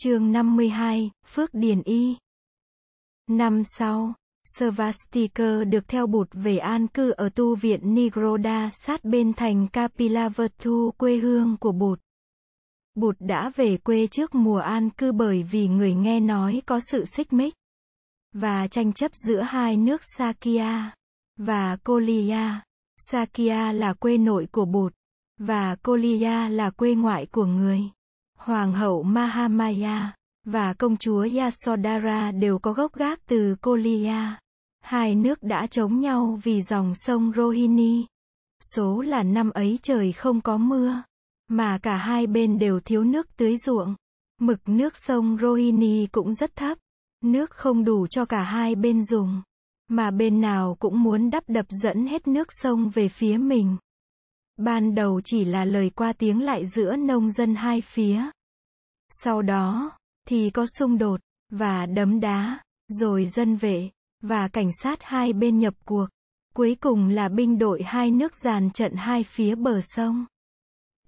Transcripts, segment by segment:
Chương 52, Phước Điền Y. Năm sau, Svastikar được theo bụt về an cư ở tu viện Nigroda sát bên thành Kapilavatthu quê hương của bụt. Bụt đã về quê trước mùa an cư bởi vì người nghe nói có sự xích mích và tranh chấp giữa hai nước Sakya và Koliya. Sakya là quê nội của Bụt và Koliya là quê ngoại của người. Hoàng hậu Mahamaya và công chúa Yasodhara đều có gốc gác từ Koliya. Hai nước đã chống nhau vì dòng sông Rohini. Số là năm ấy trời không có mưa, mà cả hai bên đều thiếu nước tưới ruộng. Mực nước sông Rohini cũng rất thấp, nước không đủ cho cả hai bên dùng, mà bên nào cũng muốn đắp đập dẫn hết nước sông về phía mình. Ban đầu chỉ là lời qua tiếng lại giữa nông dân hai phía. Sau đó, thì có xung đột, và đấm đá, rồi dân vệ, và cảnh sát hai bên nhập cuộc. Cuối cùng là binh đội hai nước dàn trận hai phía bờ sông.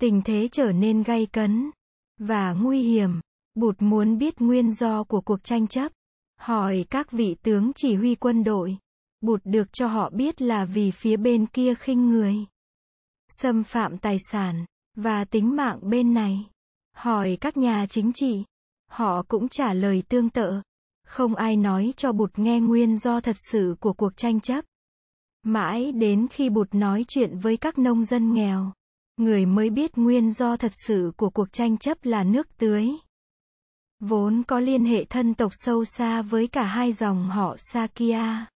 Tình thế trở nên gay cấn và nguy hiểm. Bụt muốn biết nguyên do của cuộc tranh chấp. Hỏi các vị tướng chỉ huy quân đội. Bụt được cho họ biết là vì phía bên kia khinh người. Xâm phạm tài sản và tính mạng bên này. Hỏi các nhà chính trị. Họ cũng trả lời tương tự. Không ai nói cho Bụt nghe nguyên do thật sự của cuộc tranh chấp. Mãi đến khi Bụt nói chuyện với các nông dân nghèo, người mới biết nguyên do thật sự của cuộc tranh chấp là nước tưới. Vốn có liên hệ thân tộc sâu xa với cả hai dòng họ Sakya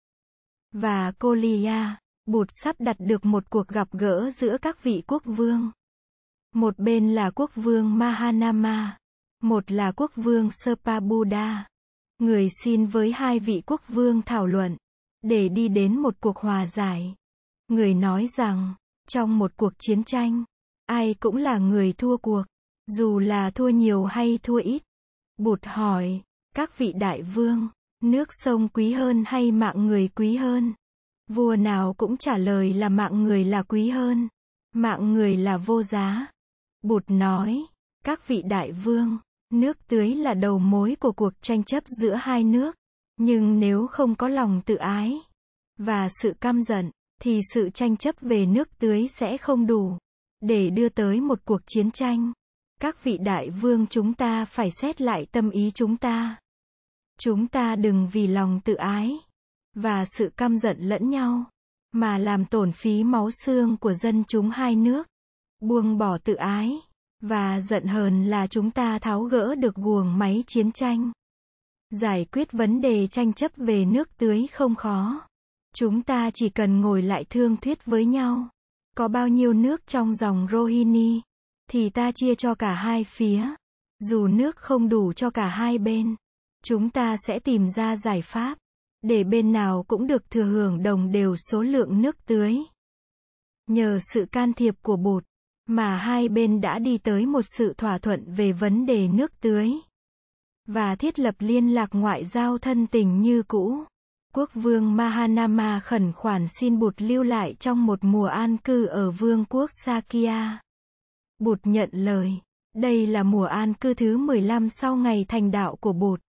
và Kolia, Bụt sắp đặt được một cuộc gặp gỡ giữa các vị quốc vương. Một bên là quốc vương Mahanama, một là quốc vương Serpabuddha. Người xin với hai vị quốc vương thảo luận, để đi đến một cuộc hòa giải. Người nói rằng, trong một cuộc chiến tranh, ai cũng là người thua cuộc, dù là thua nhiều hay thua ít. Bụt hỏi, các vị đại vương, nước sông quý hơn hay mạng người quý hơn? Vua nào cũng trả lời là mạng người là quý hơn, mạng người là vô giá. Bụt nói, các vị đại vương, nước tưới là đầu mối của cuộc tranh chấp giữa hai nước. Nhưng nếu không có lòng tự ái và sự căm giận, thì sự tranh chấp về nước tưới sẽ không đủ để đưa tới một cuộc chiến tranh. Các vị đại vương chúng ta phải xét lại tâm ý chúng ta. Chúng ta đừng vì lòng tự ái và sự căm giận lẫn nhau mà làm tổn phí máu xương của dân chúng hai nước. Buông bỏ tự ái và giận hờn là chúng ta tháo gỡ được guồng máy chiến tranh. Giải quyết vấn đề tranh chấp về nước tưới không khó. Chúng ta chỉ cần ngồi lại thương thuyết với nhau. Có bao nhiêu nước trong dòng Rohini, thì ta chia cho cả hai phía. Dù nước không đủ cho cả hai bên, chúng ta sẽ tìm ra giải pháp, để bên nào cũng được thừa hưởng đồng đều số lượng nước tưới. Nhờ sự can thiệp của bột, mà hai bên đã đi tới một sự thỏa thuận về vấn đề nước tưới và thiết lập liên lạc ngoại giao thân tình như cũ. Quốc vương Mahanama khẩn khoản xin Bụt lưu lại trong một mùa an cư ở vương quốc Sakya. Bụt nhận lời. Đây là mùa an cư thứ 15 sau ngày thành đạo của Bụt.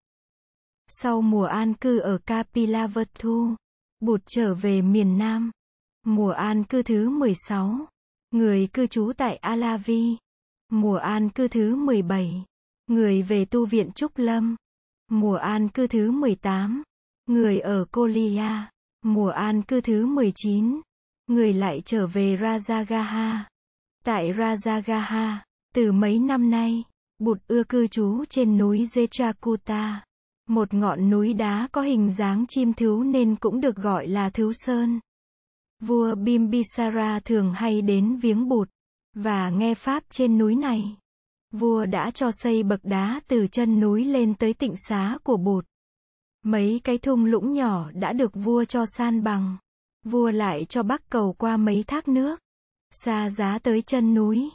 Sau mùa an cư ở Kapilavatthu, Bụt trở về miền Nam. Mùa an cư thứ 16. Người cư trú tại Alavi. Mùa an cư thứ 17. Người về tu viện Trúc Lâm. Mùa an cư thứ 18. Người ở Kolia. Mùa an cư thứ 19. Người lại trở về Rajagaha. Tại Rajagaha, từ mấy năm nay, Bụt ưa cư trú trên núi Jetrakuta. Một ngọn núi đá có hình dáng chim thú nên cũng được gọi là Thú Sơn. Vua Bimbisara thường hay đến viếng bụt và nghe pháp trên núi này. Vua đã cho xây bậc đá từ chân núi lên tới tịnh xá của bụt. Mấy cái thung lũng nhỏ đã được vua cho san bằng. Vua lại cho bắc cầu qua mấy thác nước. Xa giá tới chân núi.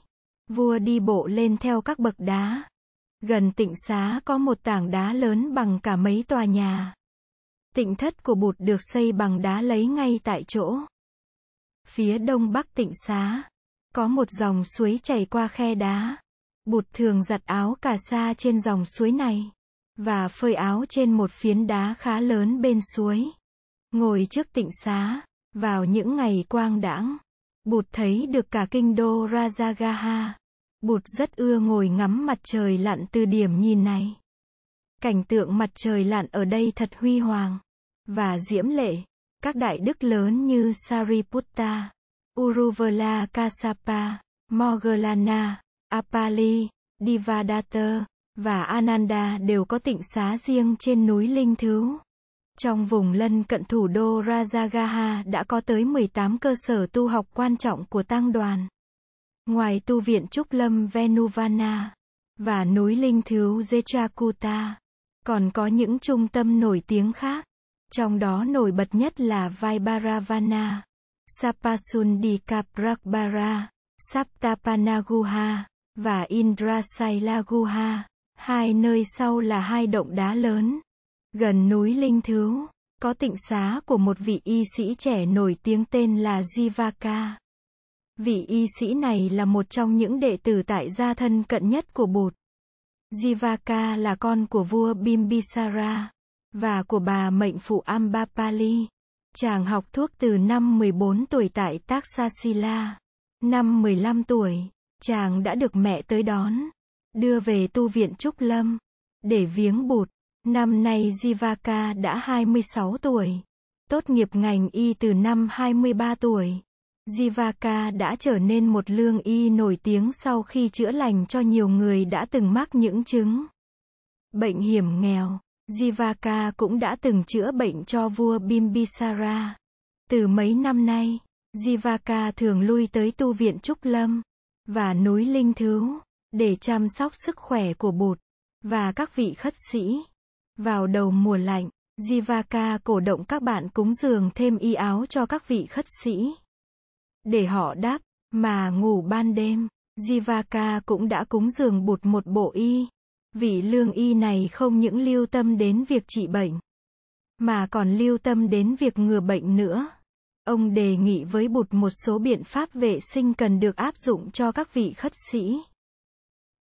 Vua đi bộ lên theo các bậc đá. Gần tịnh xá có một tảng đá lớn bằng cả mấy tòa nhà. Tịnh thất của bụt được xây bằng đá lấy ngay tại chỗ. Phía đông bắc tịnh xá, có một dòng suối chảy qua khe đá. Bụt thường giặt áo cà sa trên dòng suối này, và phơi áo trên một phiến đá khá lớn bên suối. Ngồi trước tịnh xá, vào những ngày quang đãng, Bụt thấy được cả kinh đô Rajagaha. Bụt rất ưa ngồi ngắm mặt trời lặn từ điểm nhìn này. Cảnh tượng mặt trời lặn ở đây thật huy hoàng và diễm lệ. Các đại đức lớn như Sariputta, Uruvela Kassapa, Moggallana, Apali, Divadatta và Ananda đều có tịnh xá riêng trên núi Linh Thứ. Trong vùng lân cận thủ đô Rajagaha đã có tới 18 cơ sở tu học quan trọng của tăng đoàn. Ngoài tu viện Trúc Lâm Venuvana và núi Linh Thứ Jechakuta, còn có những trung tâm nổi tiếng khác. Trong đó nổi bật nhất là Vaibaravana, Sapasundika Prakbara, Saptapanaguha và Indrasailaguha. Hai nơi sau là hai động đá lớn. Gần núi Linh Thứu, có tịnh xá của một vị y sĩ trẻ nổi tiếng tên là Jivaka. Vị y sĩ này là một trong những đệ tử tại gia thân cận nhất của Bụt. Jivaka là con của vua Bimbisara và của bà mệnh phụ Ambapali. Chàng học thuốc từ năm 14 tuổi tại Taxasila. Năm 15 tuổi, chàng đã được mẹ tới đón, đưa về tu viện Trúc Lâm, để viếng bụt. Năm nay Jivaka đã 26 tuổi, tốt nghiệp ngành y từ năm 23 tuổi. Jivaka đã trở nên một lương y nổi tiếng sau khi chữa lành cho nhiều người đã từng mắc những chứng bệnh hiểm nghèo. Jivaka cũng đã từng chữa bệnh cho vua Bimbisara. Từ mấy năm nay, Jivaka thường lui tới tu viện Trúc Lâm và núi Linh Thứu để chăm sóc sức khỏe của bụt và các vị khất sĩ. Vào đầu mùa lạnh, Jivaka cổ động các bạn cúng dường thêm y áo cho các vị khất sĩ. Để họ đáp, mà ngủ ban đêm, Jivaka cũng đã cúng dường bụt một bộ y. Vị lương y này không những lưu tâm đến việc trị bệnh, mà còn lưu tâm đến việc ngừa bệnh nữa. Ông đề nghị với bụt một số biện pháp vệ sinh cần được áp dụng cho các vị khất sĩ.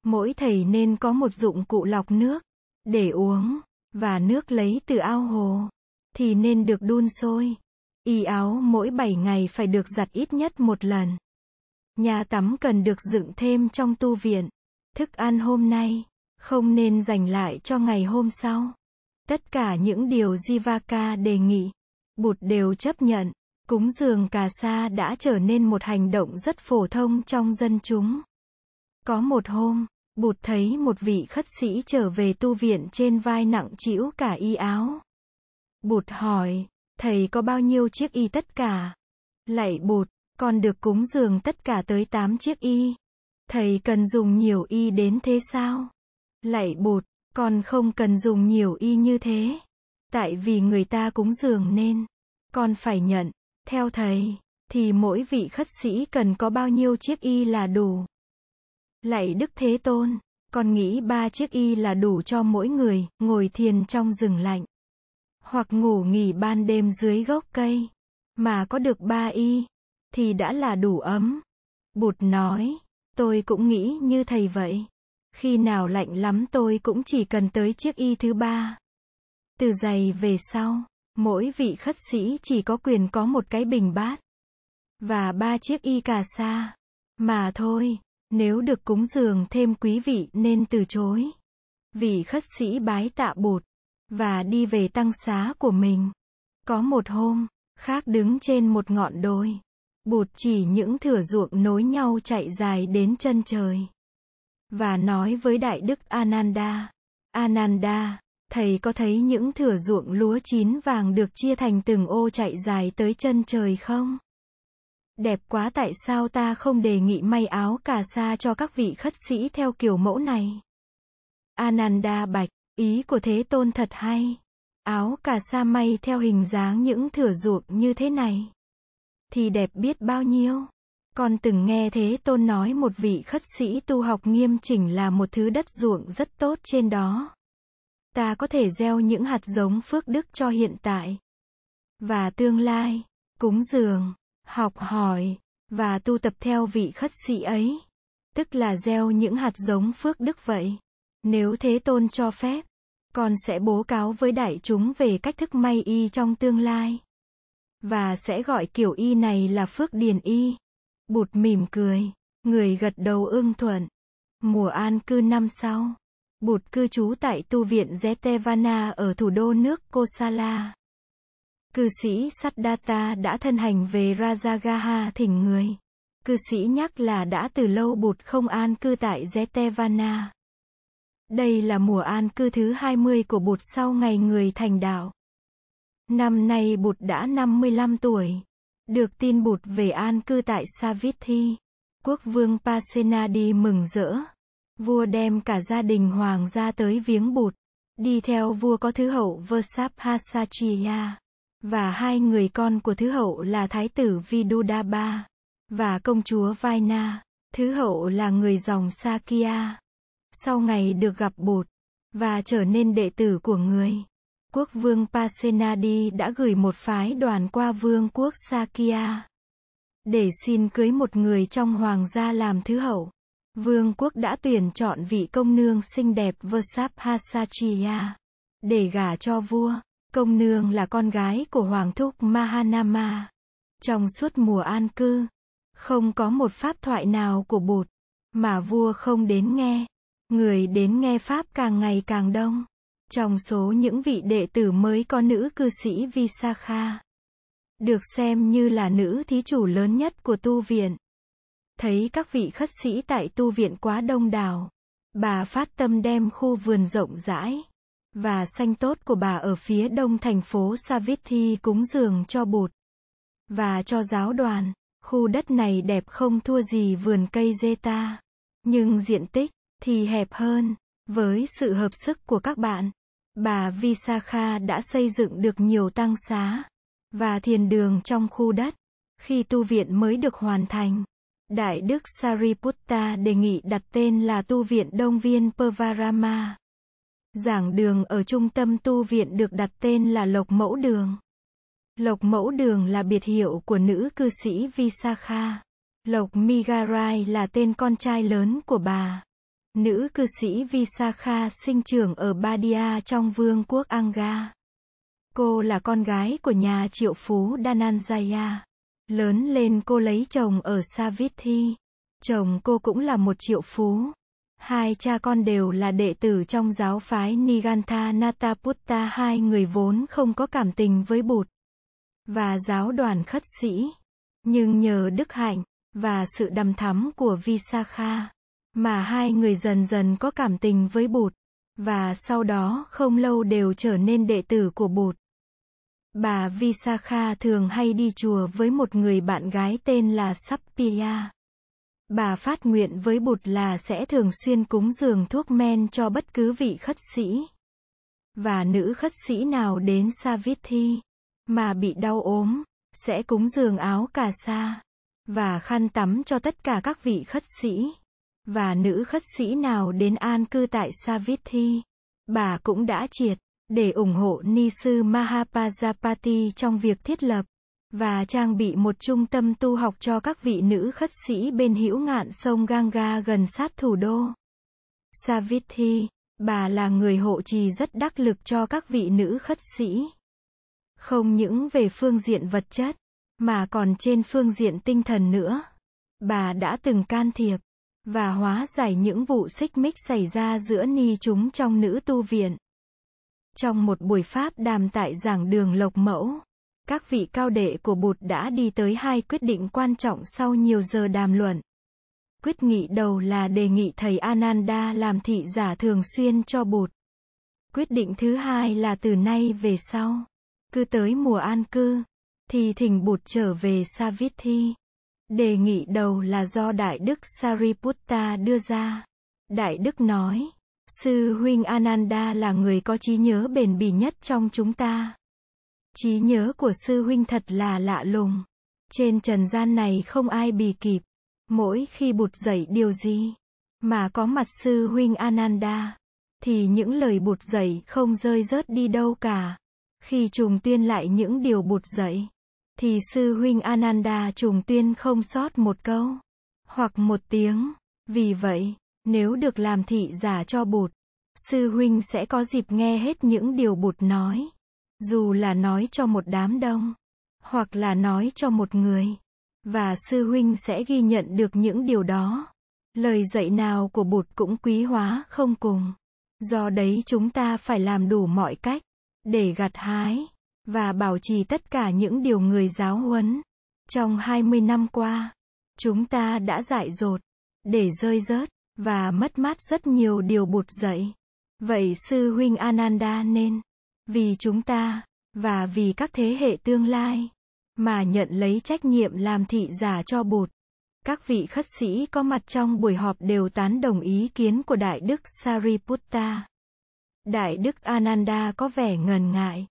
Mỗi thầy nên có một dụng cụ lọc nước để uống và nước lấy từ ao hồ thì nên được đun sôi. Y áo mỗi 7 ngày phải được giặt ít nhất một lần. Nhà tắm cần được dựng thêm trong tu viện. Thức ăn hôm nay không nên dành lại cho ngày hôm sau. Tất cả những điều Jivaka đề nghị, Bụt đều chấp nhận. Cúng dường cà sa đã trở nên một hành động rất phổ thông trong dân chúng. Có một hôm, Bụt thấy một vị khất sĩ trở về tu viện trên vai nặng chịu cả y áo. Bụt hỏi, thầy có bao nhiêu chiếc y tất cả? Lạy Bụt, con được cúng dường tất cả tới 8 chiếc y. Thầy cần dùng nhiều y đến thế sao? Lạy bột con không cần dùng nhiều y như thế. Tại vì người ta cúng dường nên, con phải nhận. Theo thầy, thì mỗi vị khất sĩ cần có bao nhiêu chiếc y là đủ. Lạy Đức Thế Tôn, con nghĩ ba chiếc y là đủ cho mỗi người, ngồi thiền trong rừng lạnh. Hoặc ngủ nghỉ ban đêm dưới gốc cây. Mà có được ba y, thì đã là đủ ấm. Bụt nói, tôi cũng nghĩ như thầy vậy. Khi nào lạnh lắm tôi cũng chỉ cần tới chiếc y thứ ba. Từ giày về sau, mỗi vị khất sĩ chỉ có quyền có một cái bình bát. Và ba chiếc y cà sa. Mà thôi, nếu được cúng dường thêm quý vị nên từ chối. Vị khất sĩ bái tạ bụt. Và đi về tăng xá của mình. Có một hôm, khác đứng trên một ngọn đồi. Bụt chỉ những thửa ruộng nối nhau chạy dài đến chân trời và nói với Đại Đức Ananda. Ananda, thầy có thấy những thửa ruộng lúa chín vàng được chia thành từng ô chạy dài tới chân trời không? Đẹp quá tại sao ta không đề nghị may áo cà sa cho các vị khất sĩ theo kiểu mẫu này? Ananda bạch, ý của Thế Tôn thật hay. Áo cà sa may theo hình dáng những thửa ruộng như thế này. Thì đẹp biết bao nhiêu. Con từng nghe Thế Tôn nói một vị khất sĩ tu học nghiêm chỉnh là một thứ đất ruộng rất tốt trên đó. Ta có thể gieo những hạt giống phước đức cho hiện tại và tương lai, cúng dường, học hỏi và tu tập theo vị khất sĩ ấy. Tức là gieo những hạt giống phước đức vậy. Nếu Thế Tôn cho phép, con sẽ bố cáo với đại chúng về cách thức may y trong tương lai. Và sẽ gọi kiểu y này là phước điền y. Bụt mỉm cười, người gật đầu ưng thuận. Mùa an cư năm sau, Bụt cư trú tại tu viện Zetevana ở thủ đô nước Kosala. Cư sĩ Saddata đã thân hành về Rajagaha thỉnh người. Cư sĩ nhắc là đã từ lâu Bụt không an cư tại Zetevana. Đây là mùa an cư thứ 20 của Bụt sau ngày người thành đạo. Năm nay Bụt đã 55 tuổi. Được tin Bụt về an cư tại Savithi. Quốc vương Pasenadi mừng rỡ. Vua đem cả gia đình hoàng gia tới viếng Bụt. Đi theo vua có thứ hậu Versaphasachiya. Và hai người con của thứ hậu là thái tử Vidudaba. Và công chúa Vaina. Thứ hậu là người dòng Sakya. Sau ngày được gặp Bụt. Và trở nên đệ tử của người quốc vương Pasenadi đã gửi một phái đoàn qua vương quốc Sakya để xin cưới một người trong hoàng gia làm thứ hậu. Vương quốc đã tuyển chọn vị công nương xinh đẹp Versaphasachiya để gả cho vua. Công nương là con gái của hoàng thúc Mahanama. Trong suốt mùa an cư, không có một pháp thoại nào của Bụt mà vua không đến nghe. Người đến nghe pháp càng ngày càng đông. Trong số những vị đệ tử mới có nữ cư sĩ Visakha, được xem như là nữ thí chủ lớn nhất của tu viện. Thấy các vị khất sĩ tại tu viện quá đông đảo, bà phát tâm đem khu vườn rộng rãi và xanh tốt của bà ở phía đông thành phố Savithi cúng dường cho Bụt và cho giáo đoàn. Khu đất này đẹp không thua gì vườn cây Zeta, nhưng diện tích thì hẹp hơn. Với sự hợp sức của các bạn, bà Visakha đã xây dựng được nhiều tăng xá và thiền đường trong khu đất. Khi tu viện mới được hoàn thành, Đại đức Sariputta đề nghị đặt tên là tu viện Đông Viên Pervarama. Giảng đường ở trung tâm tu viện được đặt tên là Lộc Mẫu Đường. Lộc Mẫu Đường là biệt hiệu của nữ cư sĩ Visakha. Lộc Migarai là tên con trai lớn của bà. Nữ cư sĩ Visakha sinh trưởng ở Badia trong vương quốc Anga. Cô là con gái của nhà triệu phú Dananjaya. Lớn lên cô lấy chồng ở Savithi. Chồng cô cũng là một triệu phú. Hai cha con đều là đệ tử trong giáo phái Nigantha Nataputta, hai người vốn không có cảm tình với Bụt và giáo đoàn khất sĩ. Nhưng nhờ đức hạnh và sự đầm thắm của Visakha mà hai người dần dần có cảm tình với Bụt, và sau đó không lâu đều trở nên đệ tử của Bụt. Bà Visakha thường hay đi chùa với một người bạn gái tên là Sappiya. Bà phát nguyện với Bụt là sẽ thường xuyên cúng dường thuốc men cho bất cứ vị khất sĩ. Và nữ khất sĩ nào đến Savithi, mà bị đau ốm, sẽ cúng dường áo cà sa, và khăn tắm cho tất cả các vị khất sĩ và nữ khất sĩ nào đến an cư tại Savithi. Bà cũng đã triệt, để ủng hộ Ni sư Mahapajapati trong việc thiết lập và trang bị một trung tâm tu học cho các vị nữ khất sĩ bên hữu ngạn sông Ganga gần sát thủ đô. Savithi, bà là người hộ trì rất đắc lực cho các vị nữ khất sĩ. Không những về phương diện vật chất, mà còn trên phương diện tinh thần nữa. Bà đã từng can thiệp và hóa giải những vụ xích mích xảy ra giữa ni chúng trong nữ tu viện. Trong một buổi pháp đàm tại giảng đường Lộc Mẫu, các vị cao đệ của Bụt đã đi tới hai quyết định quan trọng sau nhiều giờ đàm luận. Quyết nghị đầu là đề nghị thầy Ananda làm thị giả thường xuyên cho Bụt. Quyết định thứ hai là từ nay về sau, cứ tới mùa an cư, thì thỉnh Bụt trở về Savithi. Đề nghị đầu là do Đại Đức Sariputta đưa ra. Đại Đức nói, Sư huynh Ananda là người có trí nhớ bền bỉ nhất trong chúng ta. Trí nhớ của sư huynh thật là lạ lùng. Trên trần gian này không ai bì kịp. Mỗi khi bụt dạy điều gì, mà có mặt sư huynh Ananda, thì những lời bụt dạy không rơi rớt đi đâu cả. Khi trùng tuyên lại những điều bụt dạy, thì sư huynh Ananda trùng tuyên không sót một câu, hoặc một tiếng. Vì vậy, nếu được làm thị giả cho Bụt, sư huynh sẽ có dịp nghe hết những điều Bụt nói. Dù là nói cho một đám đông, hoặc là nói cho một người. Và sư huynh sẽ ghi nhận được những điều đó. Lời dạy nào của Bụt cũng quý hóa không cùng. Do đấy chúng ta phải làm đủ mọi cách để gặt hái và bảo trì tất cả những điều người giáo huấn. Trong 20 năm qua, chúng ta đã dại dột, để rơi rớt, và mất mát rất nhiều điều bụt dậy. Vậy sư huynh Ananda nên, vì chúng ta, và vì các thế hệ tương lai, mà nhận lấy trách nhiệm làm thị giả cho bụt. Các vị khất sĩ có mặt trong buổi họp đều tán đồng ý kiến của Đại Đức Sariputta. Đại Đức Ananda có vẻ ngần ngại.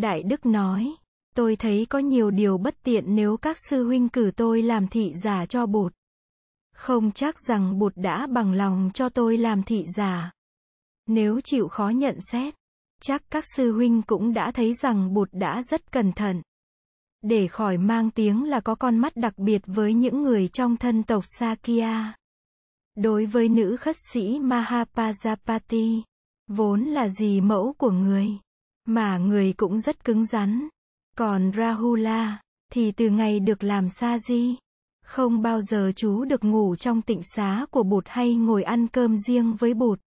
Đại Đức nói, tôi thấy có nhiều điều bất tiện nếu các sư huynh cử tôi làm thị giả cho bụt. Không chắc rằng bụt đã bằng lòng cho tôi làm thị giả. Nếu chịu khó nhận xét, chắc các sư huynh cũng đã thấy rằng bụt đã rất cẩn thận. Để khỏi mang tiếng là có con mắt đặc biệt với những người trong thân tộc Sakya. Đối với nữ khất sĩ Mahapajapati, vốn là gì mẫu của người, mà người cũng rất cứng rắn. Còn Rahula, thì từ ngày được làm sa di, không bao giờ chú được ngủ trong tịnh xá của bụt hay ngồi ăn cơm riêng với bụt.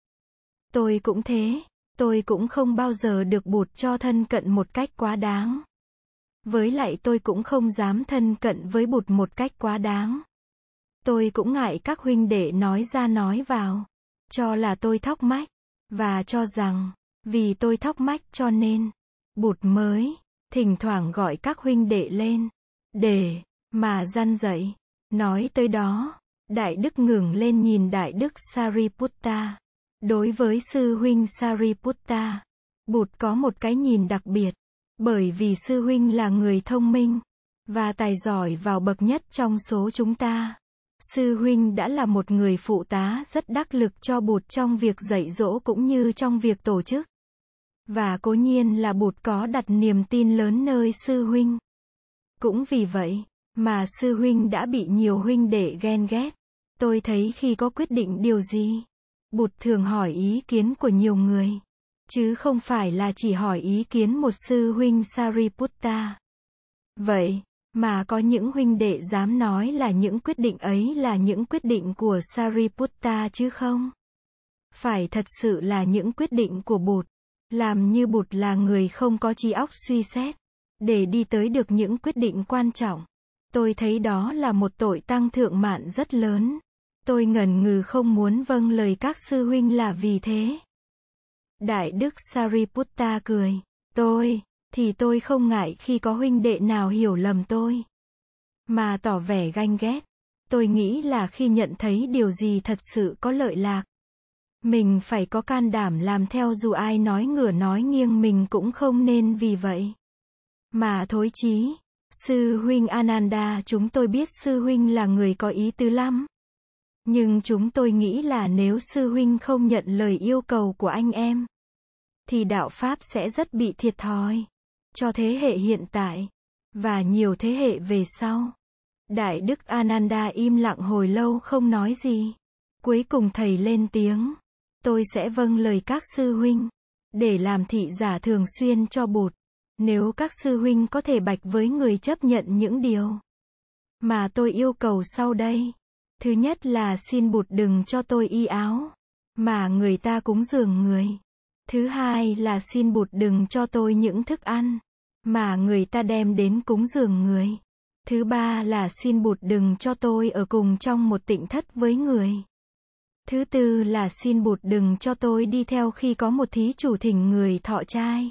Tôi cũng thế, tôi cũng không bao giờ được bụt cho thân cận một cách quá đáng. Với lại tôi cũng không dám thân cận với bụt một cách quá đáng. Tôi cũng ngại các huynh đệ nói ra nói vào, cho là tôi thóc mách, và cho rằng, vì tôi thóc mách cho nên, bụt mới, thỉnh thoảng gọi các huynh đệ lên, để, mà gian dạy. Nói tới đó, Đại Đức ngừng lên nhìn Đại Đức Sariputta. Đối với sư huynh Sariputta, Bụt có một cái nhìn đặc biệt, bởi vì sư huynh là người thông minh và tài giỏi vào bậc nhất trong số chúng ta. Sư huynh đã là một người phụ tá rất đắc lực cho Bụt trong việc dạy dỗ cũng như trong việc tổ chức. Và cố nhiên là Bụt có đặt niềm tin lớn nơi sư huynh. Cũng vì vậy, mà sư huynh đã bị nhiều huynh đệ ghen ghét. Tôi thấy khi có quyết định điều gì, Bụt thường hỏi ý kiến của nhiều người, chứ không phải là chỉ hỏi ý kiến một sư huynh Sariputta. Vậy, mà có những huynh đệ dám nói là những quyết định ấy là những quyết định của Sariputta chứ không? Phải thật sự là những quyết định của Bụt, làm như Bụt là người không có trí óc suy xét, để đi tới được những quyết định quan trọng. Tôi thấy đó là một tội tăng thượng mạn rất lớn. Tôi ngần ngừ không muốn vâng lời các sư huynh là vì thế. Đại Đức Sariputta cười. Tôi, thì tôi không ngại khi có huynh đệ nào hiểu lầm tôi. Mà tỏ vẻ ganh ghét. Tôi nghĩ là khi nhận thấy điều gì thật sự có lợi lạc. Mình phải có can đảm làm theo dù ai nói ngửa nói nghiêng mình cũng không nên vì vậy. Mà thối chí. Sư huynh Ananda chúng tôi biết sư huynh là người có ý tứ lắm. Nhưng chúng tôi nghĩ là nếu sư huynh không nhận lời yêu cầu của anh em, thì đạo Pháp sẽ rất bị thiệt thòi. Cho thế hệ hiện tại, và nhiều thế hệ về sau. Đại Đức Ananda im lặng hồi lâu không nói gì. Cuối cùng thầy lên tiếng. Tôi sẽ vâng lời các sư huynh, để làm thị giả thường xuyên cho bụt. Nếu các sư huynh có thể bạch với người chấp nhận những điều mà tôi yêu cầu sau đây. Thứ nhất là xin bụt đừng cho tôi y áo mà người ta cúng dường người. Thứ hai là xin bụt đừng cho tôi những thức ăn mà người ta đem đến cúng dường người. Thứ ba là xin bụt đừng cho tôi ở cùng trong một tịnh thất với người. Thứ tư là xin bụt đừng cho tôi đi theo khi có một thí chủ thỉnh người thọ trai.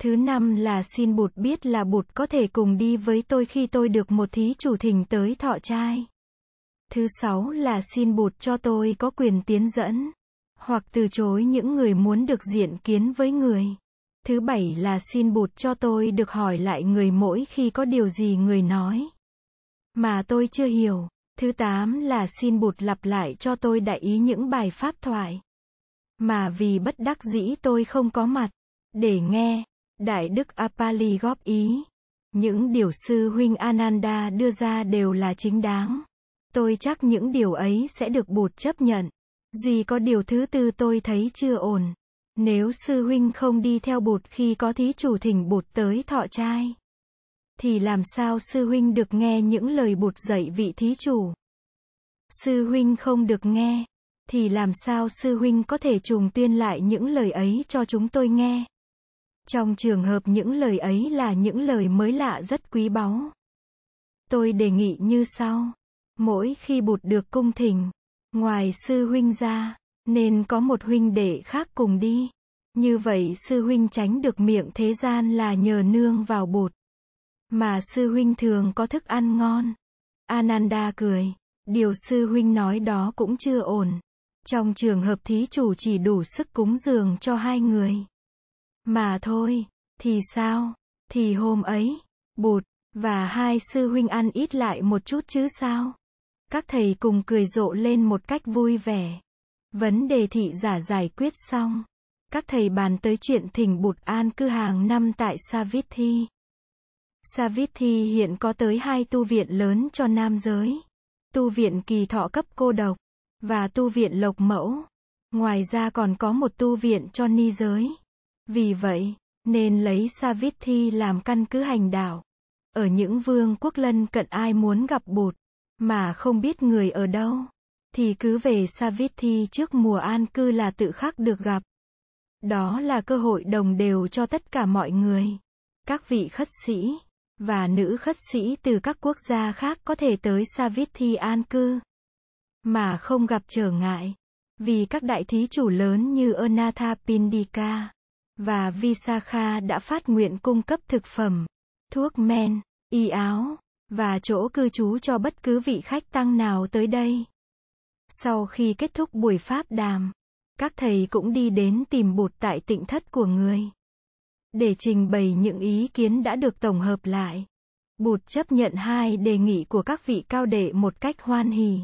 Thứ năm là xin bụt biết là bụt có thể cùng đi với tôi khi tôi được một thí chủ thỉnh tới thọ trai. Thứ sáu là xin bụt cho tôi có quyền tiến dẫn, hoặc từ chối những người muốn được diện kiến với người. Thứ bảy là xin bụt cho tôi được hỏi lại người mỗi khi có điều gì người nói. Mà tôi chưa hiểu. Thứ tám là xin bụt lặp lại cho tôi đại ý những bài pháp thoại. Mà vì bất đắc dĩ tôi không có mặt. Để nghe. Đại Đức Apali góp ý. Những điều sư huynh Ananda đưa ra đều là chính đáng. Tôi chắc những điều ấy sẽ được bụt chấp nhận. Duy có điều thứ tư tôi thấy chưa ổn. Nếu sư huynh không đi theo bụt khi có thí chủ thỉnh bụt tới thọ trai, thì làm sao sư huynh được nghe những lời bụt dạy vị thí chủ? Sư huynh không được nghe, thì làm sao sư huynh có thể trùng tuyên lại những lời ấy cho chúng tôi nghe? Trong trường hợp những lời ấy là những lời mới lạ rất quý báu. Tôi đề nghị như sau. Mỗi khi bụt được cung thỉnh, ngoài sư huynh ra, nên có một huynh đệ khác cùng đi. Như vậy sư huynh tránh được miệng thế gian là nhờ nương vào bột Mà sư huynh thường có thức ăn ngon. Ananda cười. Điều sư huynh nói đó cũng chưa ổn. Trong trường hợp thí chủ chỉ đủ sức cúng dường cho hai người. Mà thôi, thì sao? Thì hôm ấy, bụt, và hai sư huynh ăn ít lại một chút chứ sao? Các thầy cùng cười rộ lên một cách vui vẻ. Vấn đề thị giả giải quyết xong. Các thầy bàn tới chuyện thỉnh bụt an cư hàng năm tại Savithi. Savithi hiện có tới hai tu viện lớn cho nam giới. Tu viện kỳ thọ cấp cô độc, và tu viện lộc mẫu. Ngoài ra còn có một tu viện cho ni giới. Vì vậy, nên lấy Savithi làm căn cứ hành đạo. Ở những vương quốc lân cận ai muốn gặp bụt, mà không biết người ở đâu, thì cứ về Savithi trước mùa an cư là tự khắc được gặp. Đó là cơ hội đồng đều cho tất cả mọi người. Các vị khất sĩ và nữ khất sĩ từ các quốc gia khác có thể tới Savithi an cư mà không gặp trở ngại. Vì các đại thí chủ lớn như Anatha Pindika và Visakha đã phát nguyện cung cấp thực phẩm, thuốc men, y áo và chỗ cư trú cho bất cứ vị khách tăng nào tới đây. Sau khi kết thúc buổi pháp đàm, các thầy cũng đi đến tìm bụt tại tịnh thất của người. Để trình bày những ý kiến đã được tổng hợp lại. Bụt chấp nhận hai đề nghị của các vị cao đệ một cách hoan hỉ.